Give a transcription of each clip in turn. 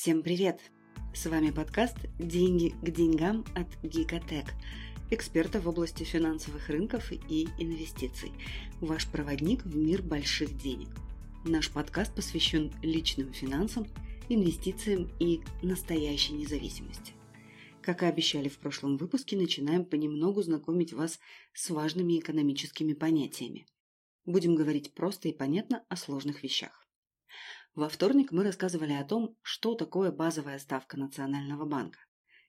Всем привет! С вами подкаст «Деньги к деньгам» от Гикотек, эксперта в области финансовых рынков и инвестиций. Ваш проводник в мир больших денег. Наш подкаст посвящен личным финансам, инвестициям и настоящей независимости. Как и обещали в прошлом выпуске, начинаем понемногу знакомить вас с важными экономическими понятиями. Будем говорить просто и понятно о сложных вещах. Во вторник мы рассказывали о том, что такое базовая ставка Национального банка.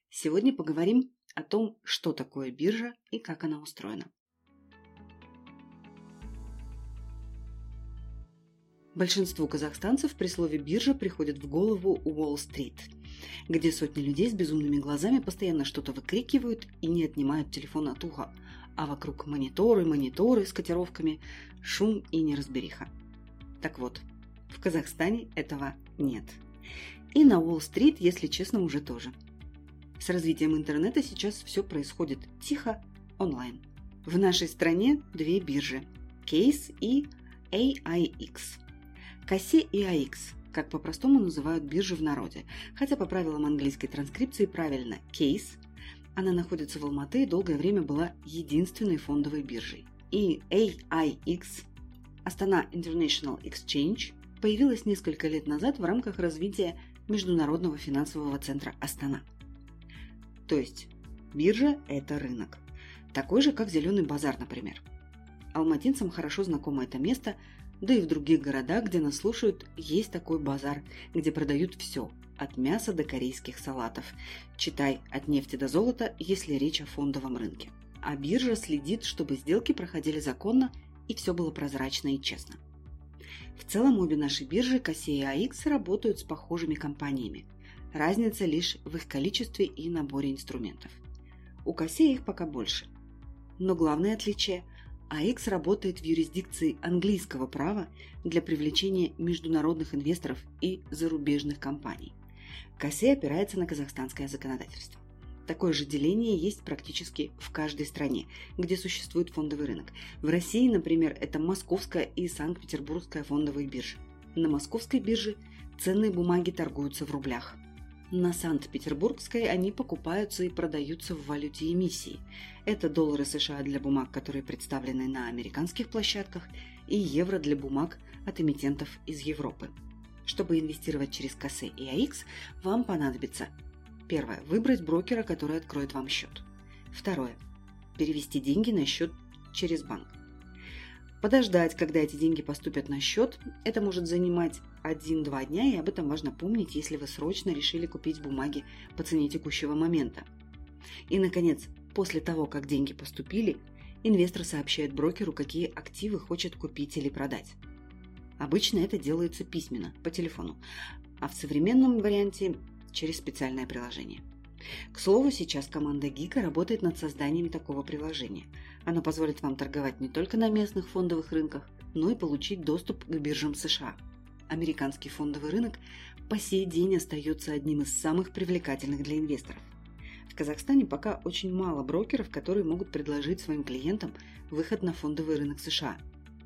Сегодня поговорим о том, что такое биржа и как она устроена. Большинству казахстанцев при слове «биржа» приходит в голову Уолл-стрит, где сотни людей с безумными глазами постоянно что-то выкрикивают и не отнимают телефон от уха, а вокруг мониторы, мониторы с котировками, шум и неразбериха. Так вот, в Казахстане этого нет. И на Уолл-стрит, если честно, уже тоже. С развитием интернета сейчас все происходит тихо, онлайн. В нашей стране две биржи – Case и AIX. Косе и AIX, как по-простому называют биржи в народе, хотя по правилам английской транскрипции правильно Case. Она находится в Алматы и долгое время была единственной фондовой биржей. И AIX – Астана International Exchange – появилась несколько лет назад в рамках развития Международного финансового центра Астана. То есть биржа – это рынок. Такой же, как Зеленый базар, например. Алматинцам хорошо знакомо это место, да и в других городах, где нас слушают, есть такой базар, где продают все, от мяса до корейских салатов. Читай от нефти до золота, если речь о фондовом рынке. А биржа следит, чтобы сделки проходили законно и все было прозрачно и честно. В целом обе наши биржи, Косе и АИКС, работают с похожими компаниями. Разница лишь в их количестве и наборе инструментов. У Косе их пока больше. Но главное отличие – АИКС работает в юрисдикции английского права для привлечения международных инвесторов и зарубежных компаний. Косе опирается на казахстанское законодательство. Такое же деление есть практически в каждой стране, где существует фондовый рынок. В России, например, это Московская и Санкт-Петербургская фондовые биржи. На Московской бирже ценные бумаги торгуются в рублях. На Санкт-Петербургской они покупаются и продаются в валюте эмиссии. Это доллары США для бумаг, которые представлены на американских площадках, и евро для бумаг от эмитентов из Европы. Чтобы инвестировать через КС и АИКС, вам понадобится Первое. Выбрать брокера, который откроет вам счет. Второе. Перевести деньги на счет через банк. Подождать, когда эти деньги поступят на счет, это может занимать 1-2 дня, и об этом важно помнить, если вы срочно решили купить бумаги по цене текущего момента. И, наконец, после того, как деньги поступили, инвестор сообщает брокеру, какие активы хочет купить или продать. Обычно это делается письменно, по телефону, а в современном варианте через специальное приложение. К слову, сейчас команда Гика работает над созданием такого приложения. Оно позволит вам торговать не только на местных фондовых рынках, но и получить доступ к биржам США. Американский фондовый рынок по сей день остается одним из самых привлекательных для инвесторов. В Казахстане пока очень мало брокеров, которые могут предложить своим клиентам выход на фондовый рынок США.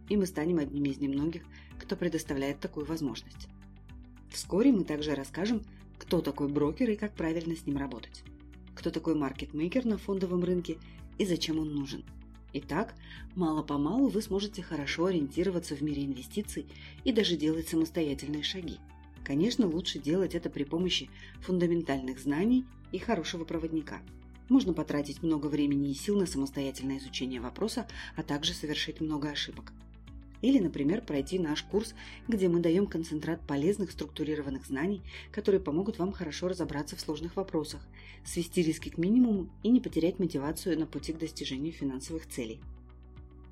И мы станем одними из немногих, кто предоставляет такую возможность. Вскоре мы также расскажем, кто такой брокер и как правильно с ним работать, кто такой маркетмейкер на фондовом рынке и зачем он нужен. Итак, мало-помалу вы сможете хорошо ориентироваться в мире инвестиций и даже делать самостоятельные шаги. Конечно, лучше делать это при помощи фундаментальных знаний и хорошего проводника. Можно потратить много времени и сил на самостоятельное изучение вопроса, а также совершить много ошибок. Или, например, пройти наш курс, где мы даем концентрат полезных структурированных знаний, которые помогут вам хорошо разобраться в сложных вопросах, свести риски к минимуму и не потерять мотивацию на пути к достижению финансовых целей.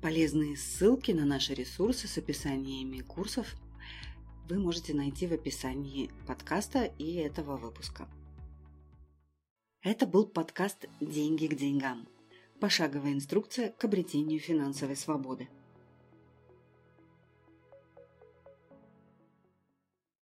Полезные ссылки на наши ресурсы с описаниями курсов вы можете найти в описании подкаста и этого выпуска. Это был подкаст «Деньги к деньгам». Пошаговая инструкция к обретению финансовой свободы.